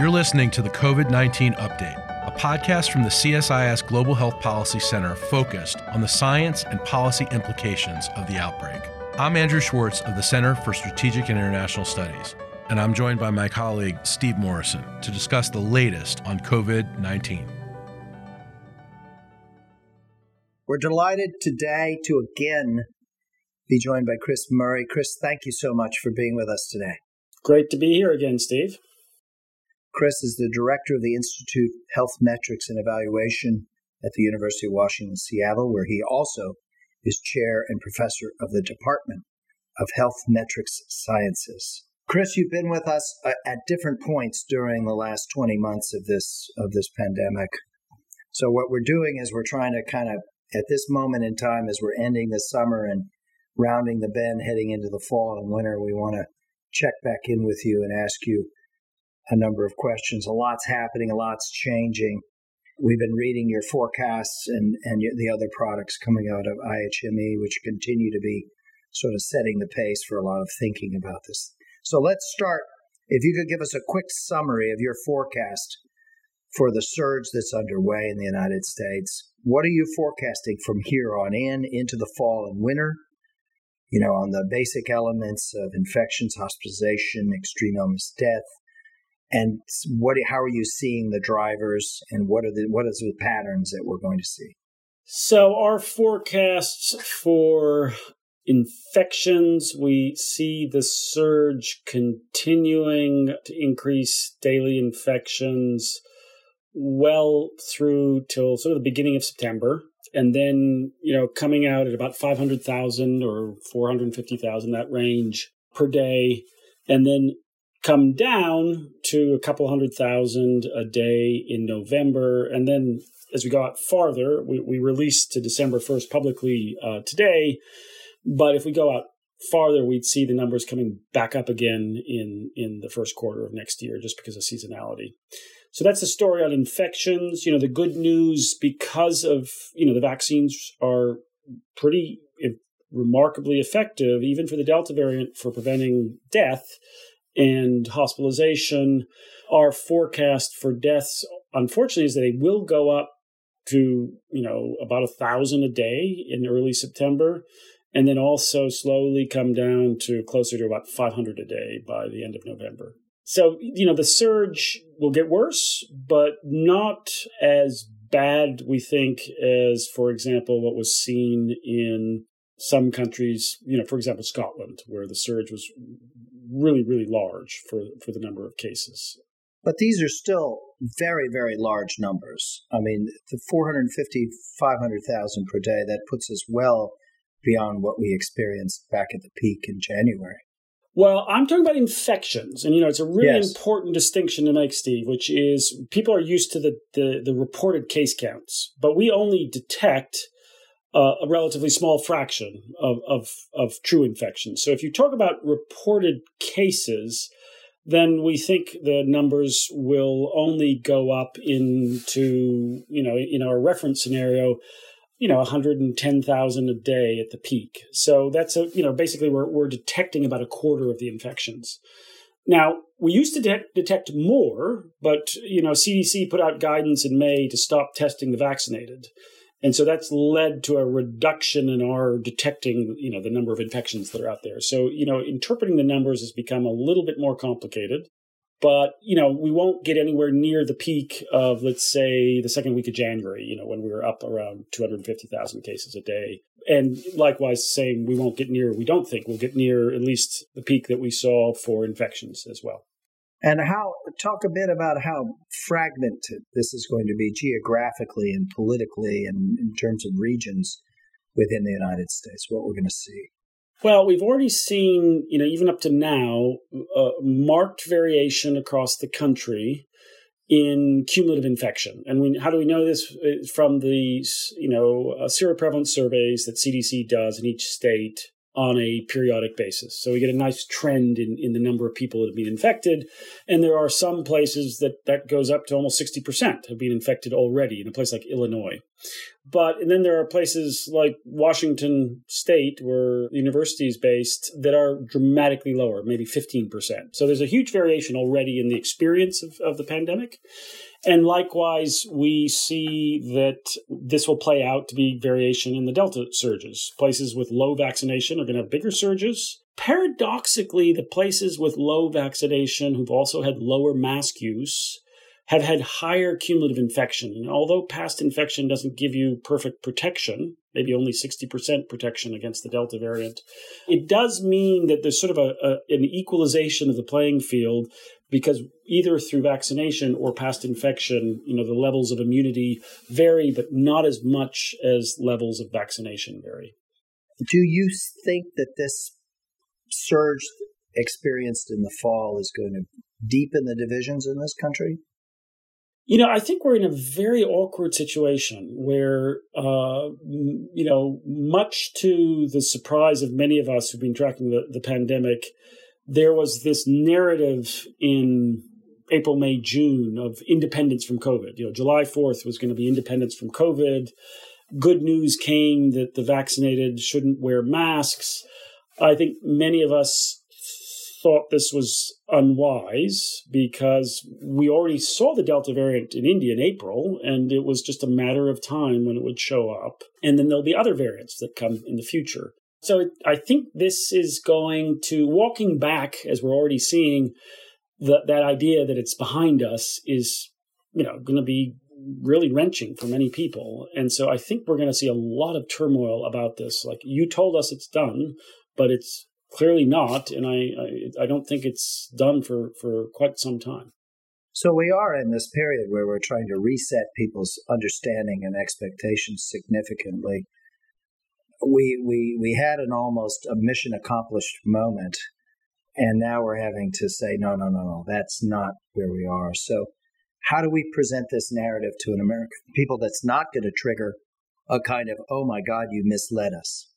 You're listening to the COVID 19 Update, a podcast from the CSIS Global Health Policy Center focused on the science and policy implications of the outbreak. I'm Andrew Schwartz of the Center for Strategic and International Studies, and I'm joined by my colleague Steve Morrison to discuss the latest on COVID 19. We're delighted today to again be joined by Chris Murray. Chris, thank you so much for being with us today. Great to be here again, Steve. Chris is the director of the Institute of Health Metrics and Evaluation at the University of Washington, Seattle, where he also is chair and professor of the Department of Health Metrics Sciences. Chris, you've been with us uh, at different points during the last 20 months of this of this pandemic. So what we're doing is we're trying to kind of at this moment in time as we're ending the summer and rounding the bend heading into the fall and winter, we want to check back in with you and ask you a number of questions. A lot's happening, a lot's changing. We've been reading your forecasts and, and the other products coming out of IHME, which continue to be sort of setting the pace for a lot of thinking about this. So let's start. If you could give us a quick summary of your forecast for the surge that's underway in the United States, what are you forecasting from here on in into the fall and winter? You know, on the basic elements of infections, hospitalization, extreme illness, death, and what how are you seeing the drivers and what are the what is the patterns that we're going to see? So our forecasts for infections we see the surge continuing to increase daily infections well through till sort of the beginning of september. And then you know coming out at about 500,000 or 450,000 that range per day. And then come down to a couple hundred thousand a day in November. And then as we go out farther, we, we released to December 1st publicly uh, today. But if we go out farther, we'd see the numbers coming back up again in, in the first quarter of next year just because of seasonality. So that's the story on infections. You know, the good news because of, you know, the vaccines are pretty remarkably effective, even for the Delta variant, for preventing death and hospitalization. Our forecast for deaths, unfortunately, is that they will go up to you know about a thousand a day in early September, and then also slowly come down to closer to about 500 a day by the end of November. So you know the surge will get worse, but not as bad we think as, for example, what was seen in some countries. You know, for example, Scotland, where the surge was really, really large for, for the number of cases. But these are still very, very large numbers. I mean, the 450, 500,000 per day, that puts us well beyond what we experienced back at the peak in January. Well, I'm talking about infections, and you know it's a really yes. important distinction to make, Steve. Which is people are used to the, the, the reported case counts, but we only detect uh, a relatively small fraction of, of, of true infections. So if you talk about reported cases, then we think the numbers will only go up into, you know, in our reference scenario, you know, 110,000 a day at the peak. So that's a, you know, basically we're, we're detecting about a quarter of the infections. Now, we used to de- detect more, but, you know, CDC put out guidance in May to stop testing the vaccinated. And so that's led to a reduction in our detecting, you know, the number of infections that are out there. So, you know, interpreting the numbers has become a little bit more complicated. But, you know, we won't get anywhere near the peak of, let's say, the second week of January, you know, when we were up around 250,000 cases a day. And likewise, saying we won't get near, we don't think we'll get near at least the peak that we saw for infections as well and how talk a bit about how fragmented this is going to be geographically and politically and in terms of regions within the United States, what we're going to see. Well, we've already seen, you know, even up to now, marked variation across the country in cumulative infection. And we, how do we know this? From the, you know, uh, seroprevalence surveys that CDC does in each state on a periodic basis. So we get a nice trend in, in the number of people that have been infected. And there are some places that that goes up to almost 60% have been infected already in a place like Illinois. But and then there are places like Washington State, where the university is based, that are dramatically lower, maybe 15%. So there's a huge variation already in the experience of, of the pandemic. And likewise, we see that this will play out to be variation in the Delta surges. Places with low vaccination are going to have bigger surges. Paradoxically, the places with low vaccination who've also had lower mask use have had higher cumulative infection. And although past infection doesn't give you perfect protection, maybe only 60% protection against the Delta variant, it does mean that there's sort of a, a, an equalization of the playing field because either through vaccination or past infection, you know, the levels of immunity vary, but not as much as levels of vaccination vary. Do you think that this surge experienced in the fall is going to deepen the divisions in this country? You know, I think we're in a very awkward situation where, uh, you know, much to the surprise of many of us who've been tracking the, the pandemic, there was this narrative in April, May, June of independence from COVID. You know, July 4th was going to be independence from COVID. Good news came that the vaccinated shouldn't wear masks. I think many of us thought this was unwise because we already saw the Delta variant in India in April, and it was just a matter of time when it would show up. And then there'll be other variants that come in the future. So I think this is going to, walking back, as we're already seeing, that that idea that it's behind us is, you know, going to be really wrenching for many people. And so I think we're going to see a lot of turmoil about this. Like you told us it's done, but it's clearly not, and I, I, I don't think it's done for for quite some time. So we are in this period where we're trying to reset people's understanding and expectations significantly. We we we had an almost a mission accomplished moment, and now we're having to say no no no no that's not where we are. So how do we present this narrative to an American people that's not going to trigger a kind of oh my god you misled us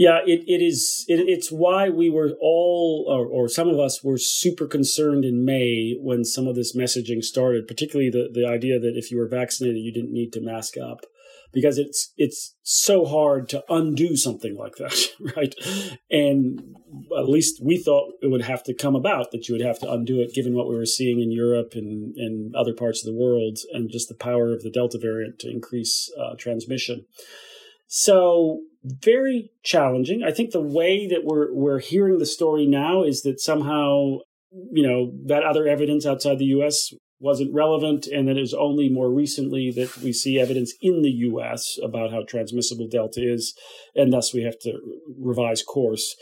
yeah, it, it is. It, it's why we were all, or, or, some of us, were super concerned in May when some of this messaging started. Particularly the the idea that if you were vaccinated, you didn't need to mask up, because it's it's so hard to undo something like that, right? And at least we thought it would have to come about that you would have to undo it, given what we were seeing in Europe and and other parts of the world, and just the power of the Delta variant to increase uh, transmission. So very challenging. I think the way that we're we're hearing the story now is that somehow, you know, that other evidence outside the US wasn't relevant and that it was only more recently that we see evidence in the US about how transmissible delta is and thus we have to revise course.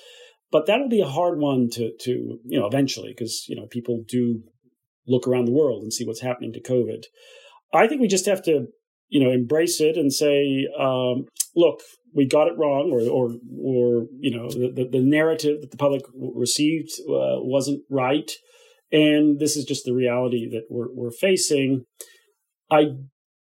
But that'll be a hard one to to, you know, eventually because, you know, people do look around the world and see what's happening to COVID. I think we just have to you know embrace it and say um, look we got it wrong or or or you know the, the narrative that the public received uh, wasn't right. And this is just the reality that we're, we're facing. I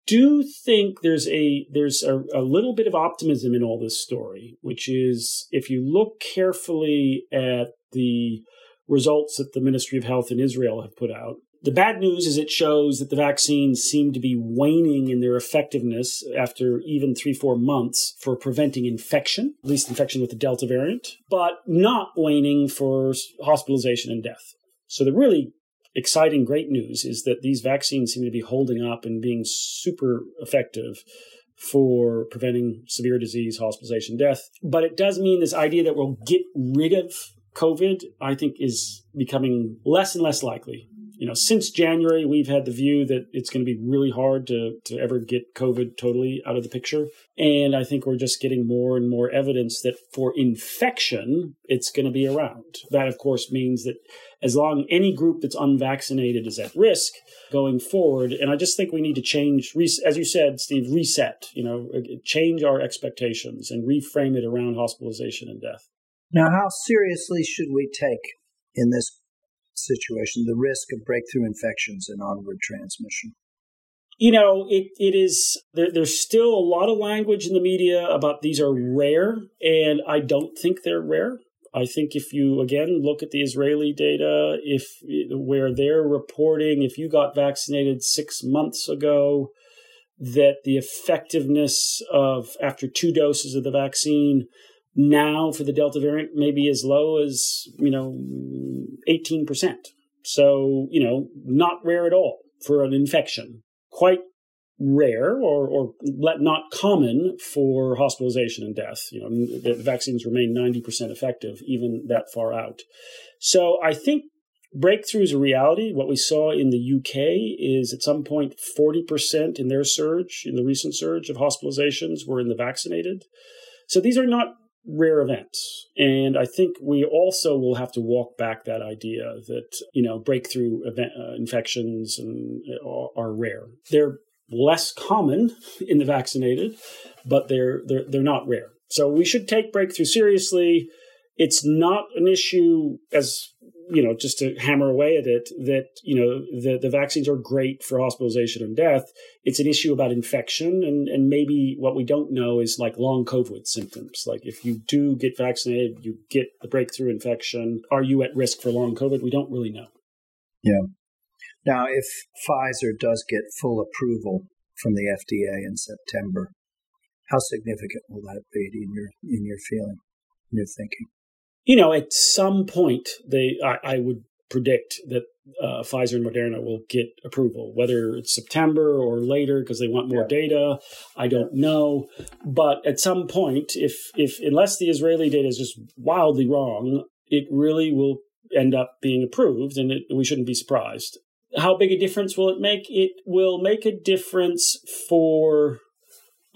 do think there's a there's a, a little bit of optimism in all this story which is if you look carefully at the results that the ministry of health in israel have put out the bad news is it shows that the vaccines seem to be waning in their effectiveness after even three, four months for preventing infection, at least infection with the Delta variant, but not waning for hospitalization and death. So the really exciting, great news is that these vaccines seem to be holding up and being super effective for preventing severe disease, hospitalization, death. But it does mean this idea that we'll get rid of COVID, I think, is becoming less and less likely you know, since January, we've had the view that it's going to be really hard to, to ever get COVID totally out of the picture. And I think we're just getting more and more evidence that for infection, it's going to be around. That, of course, means that as long any group that's unvaccinated is at risk going forward. And I just think we need to change, as you said, Steve, reset, you know, change our expectations and reframe it around hospitalization and death. Now, how seriously should we take in this situation, the risk of breakthrough infections and onward transmission? You know, it, it is, there, there's still a lot of language in the media about these are rare, and I don't think they're rare. I think if you again look at the Israeli data, if where they're reporting, if you got vaccinated six months ago, that the effectiveness of after two doses of the vaccine now for the Delta variant maybe as low as, you know, 18%. So, you know, not rare at all for an infection. Quite rare or, or not common for hospitalization and death. You know, the vaccines remain 90% effective even that far out. So I think breakthrough is a reality. What we saw in the UK is at some point 40% in their surge, in the recent surge of hospitalizations, were in the vaccinated. So these are not rare events. And I think we also will have to walk back that idea that, you know, breakthrough event, uh, infections and, uh, are, are rare. They're less common in the vaccinated, but they're they're they're not rare. So we should take breakthrough seriously. It's not an issue as you know, just to hammer away at it, that you know the the vaccines are great for hospitalization and death. It's an issue about infection, and and maybe what we don't know is like long COVID symptoms. Like if you do get vaccinated, you get the breakthrough infection. Are you at risk for long COVID? We don't really know. Yeah. Now, if Pfizer does get full approval from the FDA in September, how significant will that be in your in your feeling, in your thinking? You know, at some point, they I, I would predict that uh, Pfizer and Moderna will get approval, whether it's September or later because they want more yeah. data. I don't know, but at some point, if if unless the Israeli data is just wildly wrong, it really will end up being approved, and it, we shouldn't be surprised how big a difference will it make? It will make a difference for.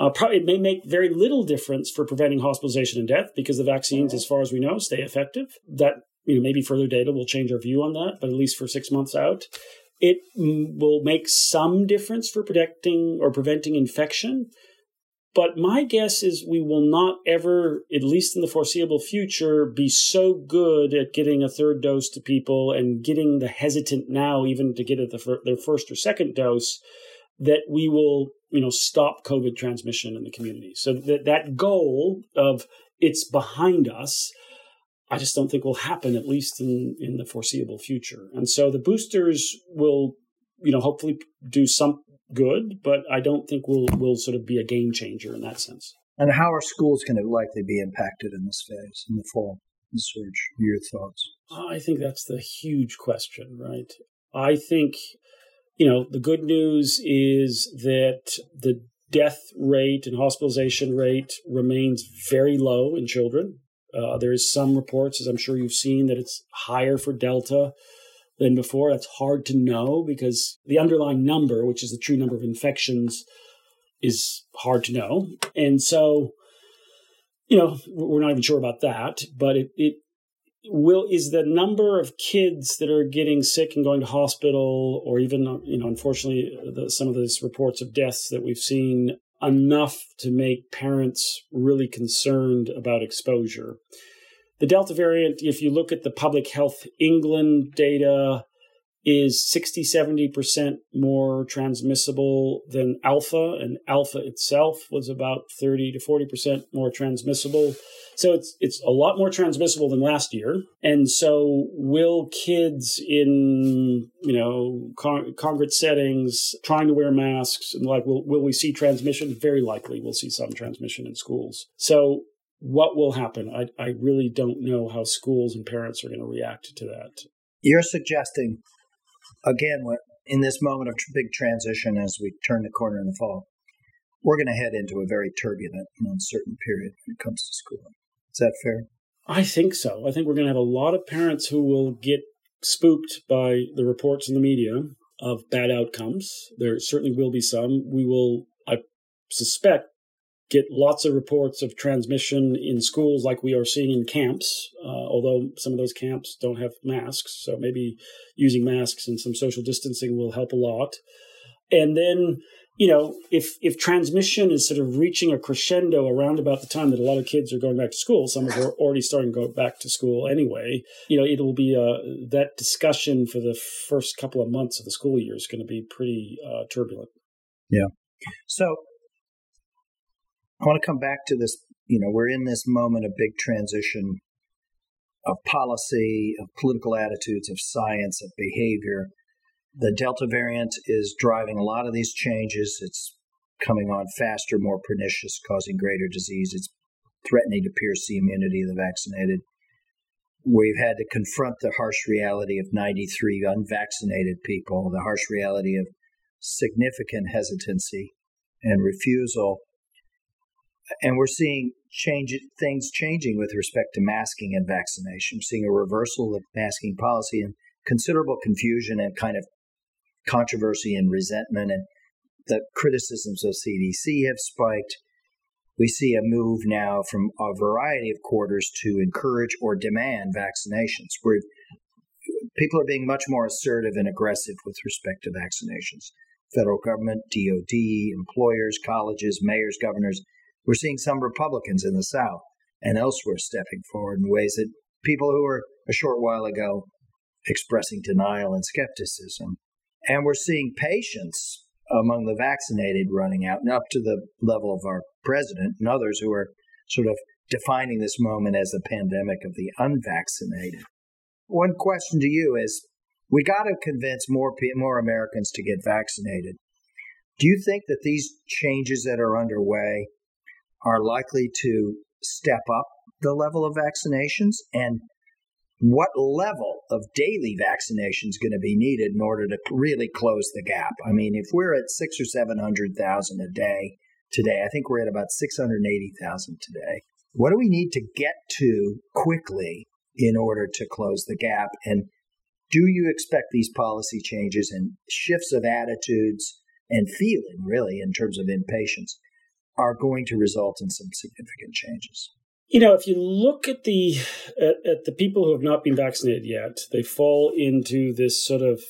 Uh, probably it may make very little difference for preventing hospitalization and death because the vaccines, as far as we know, stay effective. That you know maybe further data will change our view on that, but at least for six months out, it will make some difference for protecting or preventing infection. But my guess is we will not ever, at least in the foreseeable future, be so good at getting a third dose to people and getting the hesitant now even to get the, their first or second dose that we will, you know, stop COVID transmission in the community. So that that goal of it's behind us, I just don't think will happen at least in in the foreseeable future. And so the boosters will, you know, hopefully do some good, but I don't think we'll will sort of be a game changer in that sense. And how are schools going to likely be impacted in this phase in the fall? The surge. Your thoughts? I think that's the huge question, right? I think, you know, the good news is that the death rate and hospitalization rate remains very low in children. Uh, there is some reports, as I'm sure you've seen, that it's higher for Delta than before. That's hard to know because the underlying number, which is the true number of infections, is hard to know. And so, you know, we're not even sure about that, but it, it will is the number of kids that are getting sick and going to hospital or even you know unfortunately the, some of those reports of deaths that we've seen enough to make parents really concerned about exposure? The Delta variant, if you look at the Public Health England data, is 60 70% more transmissible than alpha and alpha itself was about 30 to 40% more transmissible so it's it's a lot more transmissible than last year and so will kids in you know con- congregate settings trying to wear masks and like will will we see transmission very likely we'll see some transmission in schools so what will happen? I, I really don't know how schools and parents are going to react to that. You're suggesting, again, in this moment of big transition as we turn the corner in the fall, we're going to head into a very turbulent and uncertain period when it comes to schooling. Is that fair? I think so. I think we're going to have a lot of parents who will get spooked by the reports in the media of bad outcomes. There certainly will be some. We will, I suspect, get lots of reports of transmission in schools like we are seeing in camps, uh, although some of those camps don't have masks. So maybe using masks and some social distancing will help a lot. And then, you know, if if transmission is sort of reaching a crescendo around about the time that a lot of kids are going back to school, some of them are already starting to go back to school anyway. You know, it will be uh, that discussion for the first couple of months of the school year is going to be pretty uh, turbulent. Yeah. So I want to come back to this. You know, we're in this moment of big transition of policy, of political attitudes, of science, of behavior. The Delta variant is driving a lot of these changes. It's coming on faster, more pernicious, causing greater disease. It's threatening to pierce the immunity of the vaccinated. We've had to confront the harsh reality of 93 unvaccinated people, the harsh reality of significant hesitancy and refusal. And we're seeing change things changing with respect to masking and vaccination. We're seeing a reversal of masking policy and considerable confusion and kind of controversy and resentment and the criticisms of CDC have spiked. We see a move now from a variety of quarters to encourage or demand vaccinations, where people are being much more assertive and aggressive with respect to vaccinations. Federal government, DOD, employers, colleges, mayors, governors. We're seeing some Republicans in the South and elsewhere stepping forward in ways that people who were a short while ago expressing denial and skepticism. And we're seeing patience among the vaccinated running out and up to the level of our president and others who are sort of defining this moment as the pandemic of the unvaccinated. One question to you is we got to convince more more Americans to get vaccinated. Do you think that these changes that are underway are likely to step up the level of vaccinations and what level of daily vaccination is going to be needed in order to really close the gap. I mean, if we're at six or 700,000 a day today, I think we're at about 680,000 today. What do we need to get to quickly in order to close the gap? And do you expect these policy changes and shifts of attitudes and feeling, really, in terms of impatience, are going to result in some significant changes? You know, if you look at the at, at, the people who have not been vaccinated yet, they fall into this sort of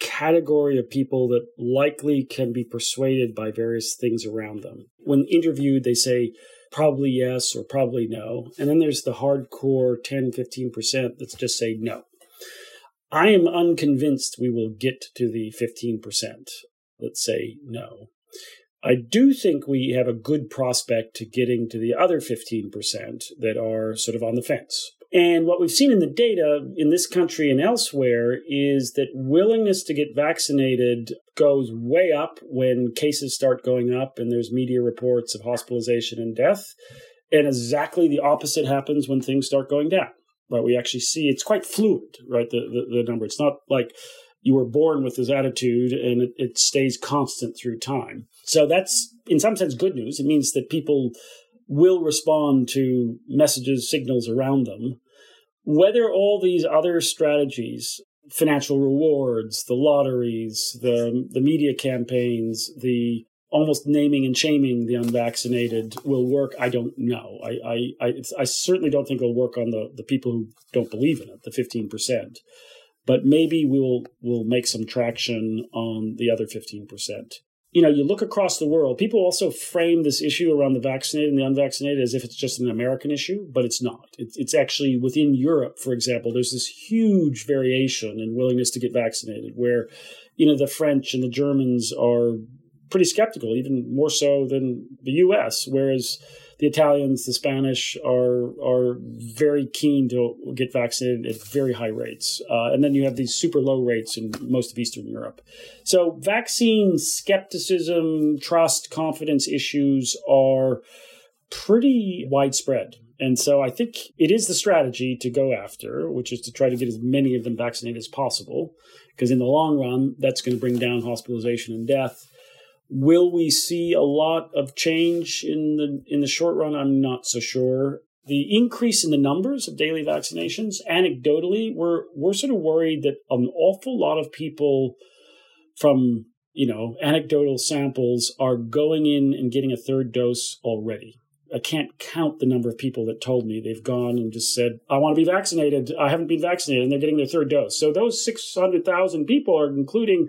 category of people that likely can be persuaded by various things around them. When interviewed, they say probably yes or probably no. And then there's the hardcore 10, 15% that just say no. I am unconvinced we will get to the 15% that say no. I do think we have a good prospect to getting to the other 15% that are sort of on the fence. And what we've seen in the data in this country and elsewhere is that willingness to get vaccinated goes way up when cases start going up and there's media reports of hospitalization and death. And exactly the opposite happens when things start going down. Right? We actually see it's quite fluid, right? The, the, the number. It's not like you were born with this attitude and it, it stays constant through time. So that's in some sense good news. It means that people will respond to messages, signals around them. Whether all these other strategies, financial rewards, the lotteries, the, the media campaigns, the almost naming and shaming the unvaccinated will work, I don't know. I, I, I, I certainly don't think it'll work on the, the people who don't believe in it, the 15% but maybe we'll we'll make some traction on the other 15%. You know, you look across the world, people also frame this issue around the vaccinated and the unvaccinated as if it's just an American issue, but it's not. It's, actually within Europe, for example, there's this huge variation in willingness to get vaccinated where, you know, the French and the Germans are pretty skeptical, even more so than the US, whereas the Italians, the Spanish are are very keen to get vaccinated at very high rates, uh, and then you have these super low rates in most of Eastern Europe. So vaccine skepticism, trust, confidence issues are pretty widespread. And so I think it is the strategy to go after, which is to try to get as many of them vaccinated as possible, because in the long run, that's going to bring down hospitalization and death Will we see a lot of change in the in the short run? I'm not so sure. The increase in the numbers of daily vaccinations, anecdotally, we're we're sort of worried that an awful lot of people from you know anecdotal samples are going in and getting a third dose already. I can't count the number of people that told me they've gone and just said, I want to be vaccinated. I haven't been vaccinated, and they're getting their third dose. So those 600,000 people are including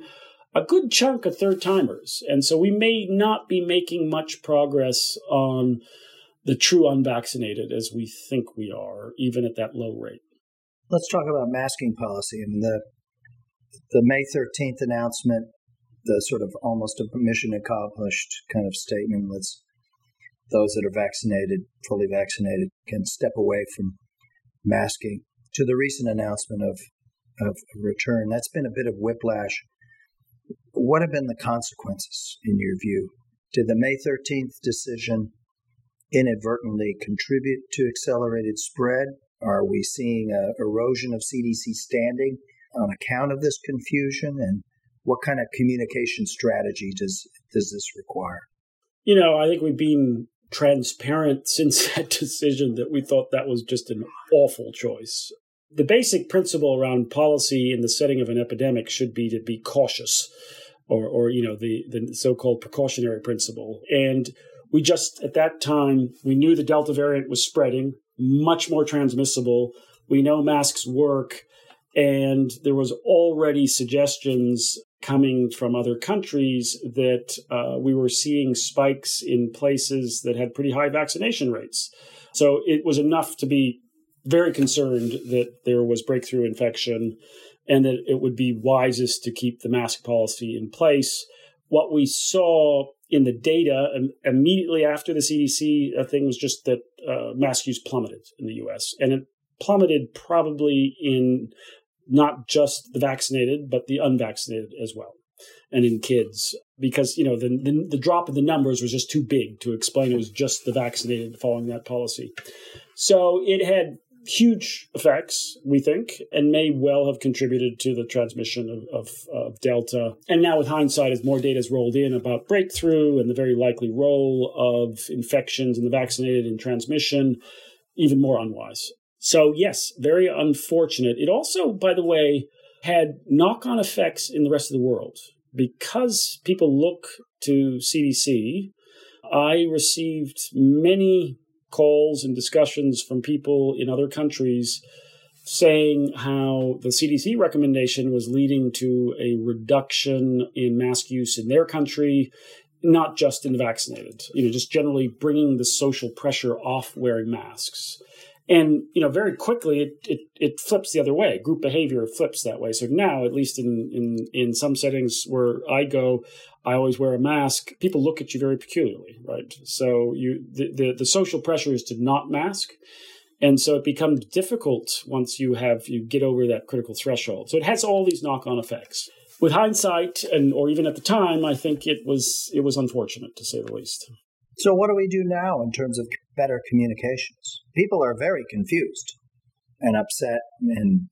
a good chunk of third timers. And so we may not be making much progress on the true unvaccinated as we think we are, even at that low rate. Let's talk about masking policy. I mean, the, the May 13th announcement, the sort of almost a mission accomplished kind of statement was those that are vaccinated, fully vaccinated, can step away from masking to the recent announcement of, of return. That's been a bit of whiplash what have been the consequences, in your view, Did the May 13th decision inadvertently contribute to accelerated spread? Are we seeing a erosion of CDC standing on account of this confusion? And what kind of communication strategy does does this require? You know, I think we've been transparent since that decision that we thought that was just an awful choice. The basic principle around policy in the setting of an epidemic should be to be cautious, or, or you know, the, the so-called precautionary principle. And we just at that time we knew the Delta variant was spreading, much more transmissible. We know masks work, and there was already suggestions coming from other countries that uh, we were seeing spikes in places that had pretty high vaccination rates. So it was enough to be very concerned that there was breakthrough infection and that it would be wisest to keep the mask policy in place. What we saw in the data um, immediately after the CDC uh, thing was just that uh, mask use plummeted in the US. And it plummeted probably in not just the vaccinated, but the unvaccinated as well, and in kids, because you know the, the, the drop in the numbers was just too big to explain it was just the vaccinated following that policy. So it had huge effects, we think, and may well have contributed to the transmission of, of, of, Delta. And now, with hindsight, as more data has rolled in about breakthrough and the very likely role of infections in the vaccinated in transmission, even more unwise. So, yes, very unfortunate. It also, by the way, had knock on effects in the rest of the world. Because people look to CDC, I received many calls and discussions from people in other countries saying how the CDC recommendation was leading to a reduction in mask use in their country, not just in the vaccinated, you know, just generally bringing the social pressure off wearing masks. And you know, very quickly it, it, it flips the other way. Group behavior flips that way. So now, at least in in in some settings where I go, I always wear a mask. People look at you very peculiarly, right? So you the, the, the social pressure is to not mask. And so it becomes difficult once you have you get over that critical threshold. So it has all these knock-on effects. With hindsight, and or even at the time, I think it was it was unfortunate to say the least. So, what do we do now in terms of better communications? People are very confused and upset and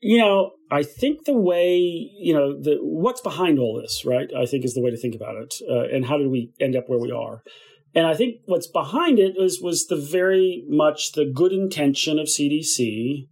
you know i think the way you know the what's behind all this right i think is the way to think about it uh, and how did we end up where we are and i think what's behind it is was the very much the good intention of cdc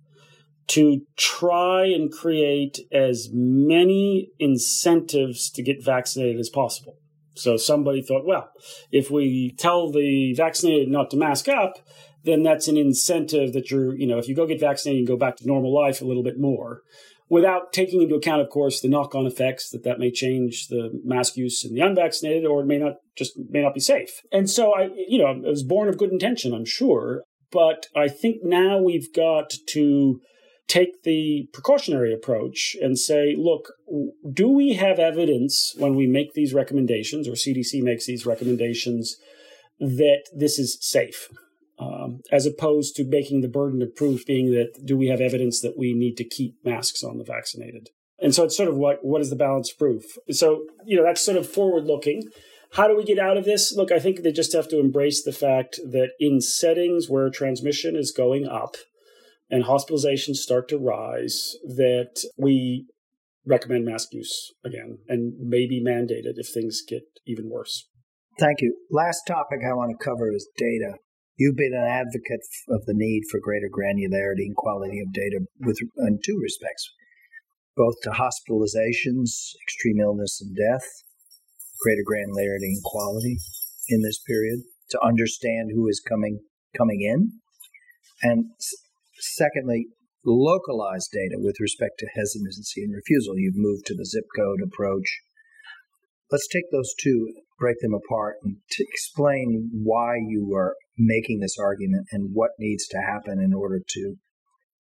to try and create as many incentives to get vaccinated as possible so somebody thought, well, if we tell the vaccinated not to mask up, then that's an incentive that you're, you know, if you go get vaccinated and go back to normal life a little bit more, without taking into account, of course, the knock-on effects that that may change the mask use in the unvaccinated, or it may not just may not be safe. And so I, you know, it was born of good intention, I'm sure, but I think now we've got to take the precautionary approach and say, look, do we have evidence when we make these recommendations, or CDC makes these recommendations, that this is safe? Um, as opposed to making the burden of proof being that do we have evidence that we need to keep masks on the vaccinated? And so it's sort of what what is the balance proof? So you know that's sort of forward looking. How do we get out of this? Look, I think they just have to embrace the fact that in settings where transmission is going up, and hospitalizations start to rise, that we recommend mask use again and maybe mandate it if things get even worse. Thank you. Last topic I want to cover is data. You've been an advocate of the need for greater granularity and quality of data with in two respects, both to hospitalizations, extreme illness and death, greater granularity and quality in this period to understand who is coming coming in, and Secondly, localized data with respect to hesitancy and refusal. You've moved to the zip code approach. Let's take those two, break them apart, and to explain why you are making this argument and what needs to happen in order to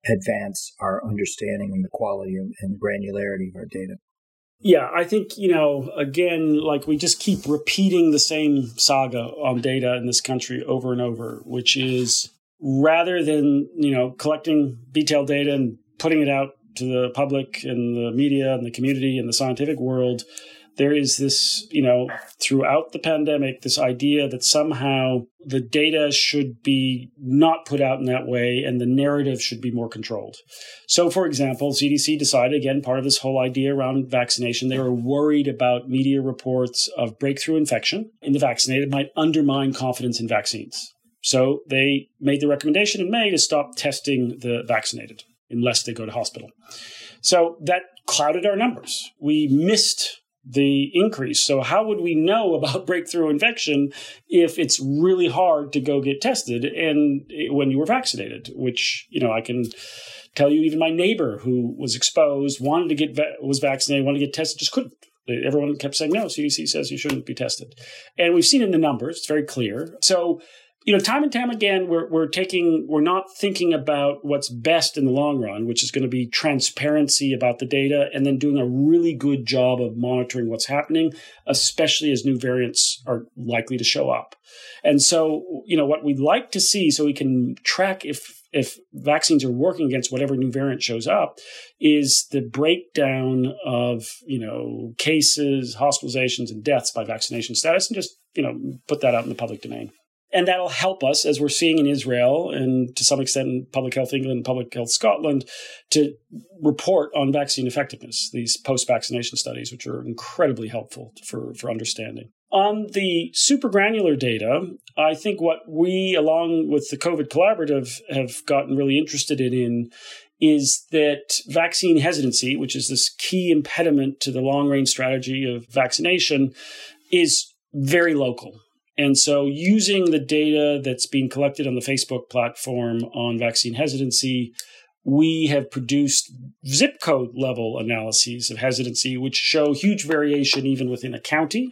advance our understanding and the quality and granularity of our data. Yeah, I think, you know, again, like we just keep repeating the same saga on data in this country over and over, which is rather than you know collecting detailed data and putting it out to the public and the media and the community and the scientific world there is this, you know, throughout the pandemic, this idea that somehow the data should be not put out in that way and the narrative should be more controlled. So, for example, CDC decided, again, part of this whole idea around vaccination, they were worried about media reports of breakthrough infection in the vaccinated might undermine confidence in vaccines. So they made the recommendation in May to stop testing the vaccinated unless they go to hospital. So that clouded our numbers. We missed the increase. So how would we know about breakthrough infection if it's really hard to go get tested and when you were vaccinated, which, you know, I can tell you even my neighbor who was exposed, wanted to get was vaccinated, wanted to get tested, just couldn't. Everyone kept saying, no, CDC says you shouldn't be tested. And we've seen in the numbers, it's very clear. So you know, time and time again, we're, we're taking, we're not thinking about what's best in the long run, which is going to be transparency about the data and then doing a really good job of monitoring what's happening, especially as new variants are likely to show up. And so, you know, what we'd like to see so we can track if, if vaccines are working against whatever new variant shows up is the breakdown of, you know, cases, hospitalizations, and deaths by vaccination status and just, you know, put that out in the public domain. And that'll help us, as we're seeing in Israel and to some extent in Public Health England, Public Health Scotland, to report on vaccine effectiveness, these post vaccination studies, which are incredibly helpful for, for understanding. On the super granular data, I think what we, along with the COVID Collaborative, have gotten really interested in is that vaccine hesitancy, which is this key impediment to the long range strategy of vaccination, is very local. And so, using the data that's being collected on the Facebook platform on vaccine hesitancy, we have produced zip code level analyses of hesitancy, which show huge variation even within a county.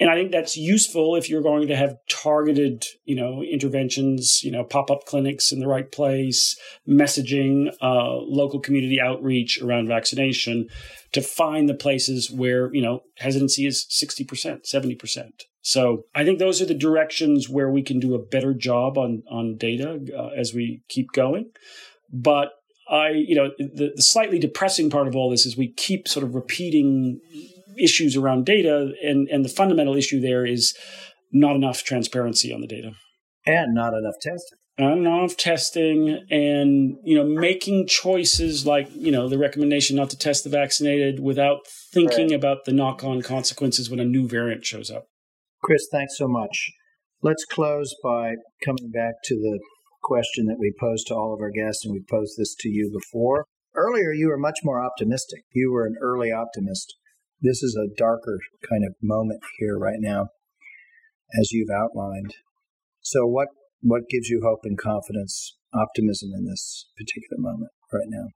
And I think that's useful if you're going to have targeted, you know, interventions, you know, pop-up clinics in the right place, messaging, uh, local community outreach around vaccination to find the places where, you know, hesitancy is 60%, 70%. So I think those are the directions where we can do a better job on on data uh, as we keep going. But I, you know, the, the slightly depressing part of all this is we keep sort of repeating issues around data, and and the fundamental issue there is not enough transparency on the data, and not enough testing. Not enough testing, and you know, making choices like you know the recommendation not to test the vaccinated without thinking right. about the knock-on consequences when a new variant shows up. Chris, thanks so much. Let's close by coming back to the question that we posed to all of our guests, and we posed this to you before. Earlier, you were much more optimistic. You were an early optimist. This is a darker kind of moment here right now, as you've outlined. So, what what gives you hope and confidence, optimism in this particular moment right now?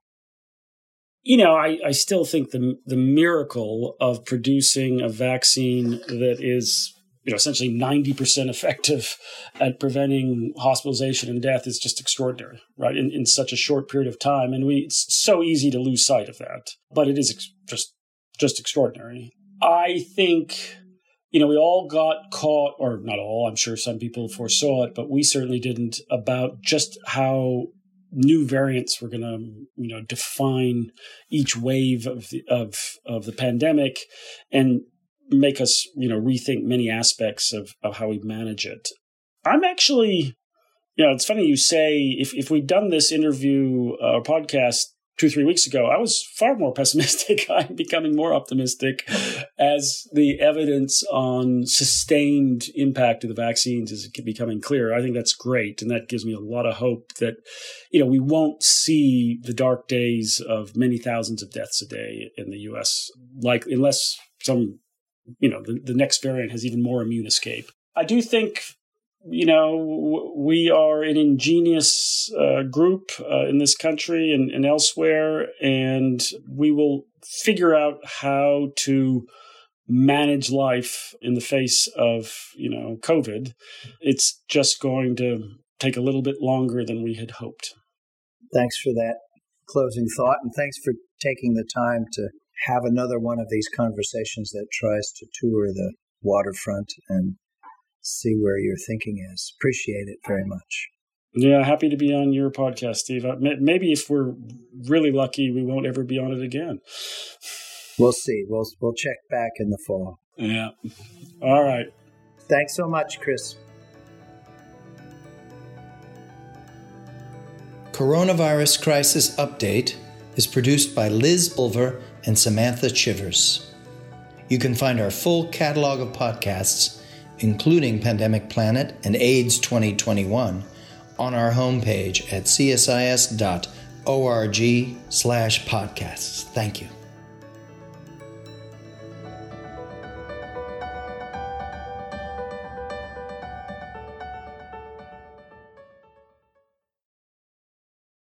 You know, I, I still think the the miracle of producing a vaccine that is you know essentially 90% effective at preventing hospitalization and death is just extraordinary right in, in such a short period of time. And we it's so easy to lose sight of that but it is ex- just just extraordinary. I think you know we all got caught or not all i'm sure some people foresaw it but we certainly didn't about just how new variants were going to you know define each wave of the of of the pandemic. And make us, you know, rethink many aspects of, of how we manage it. I'm actually, you know, it's funny you say if, if we'd done this interview or uh, podcast two, three weeks ago, I was far more pessimistic. I'm becoming more optimistic as the evidence on sustained impact of the vaccines is becoming clear. I think that's great. And that gives me a lot of hope that, you know, we won't see the dark days of many thousands of deaths a day in the US, like unless some you know the, the next variant has even more immune escape. I do think you know we are an ingenious uh, group uh, in this country and, and elsewhere, and we will figure out how to manage life in the face of you know COVID. It's just going to take a little bit longer than we had hoped. Thanks for that closing thought, and thanks for taking the time to have another one of these conversations that tries to tour the waterfront and see where your thinking is. Appreciate it very much. Yeah, happy to be on your podcast, Steve. Uh, maybe if we're really lucky, we won't ever be on it again. We'll see. We'll we'll check back in the fall. Yeah. All right. Thanks so much, Chris. Coronavirus Crisis Update is produced by Liz Bulver and Samantha Chivers. You can find our full catalog of podcasts, including Pandemic Planet and AIDS 2021, on our homepage at csis.org slash podcasts. Thank you.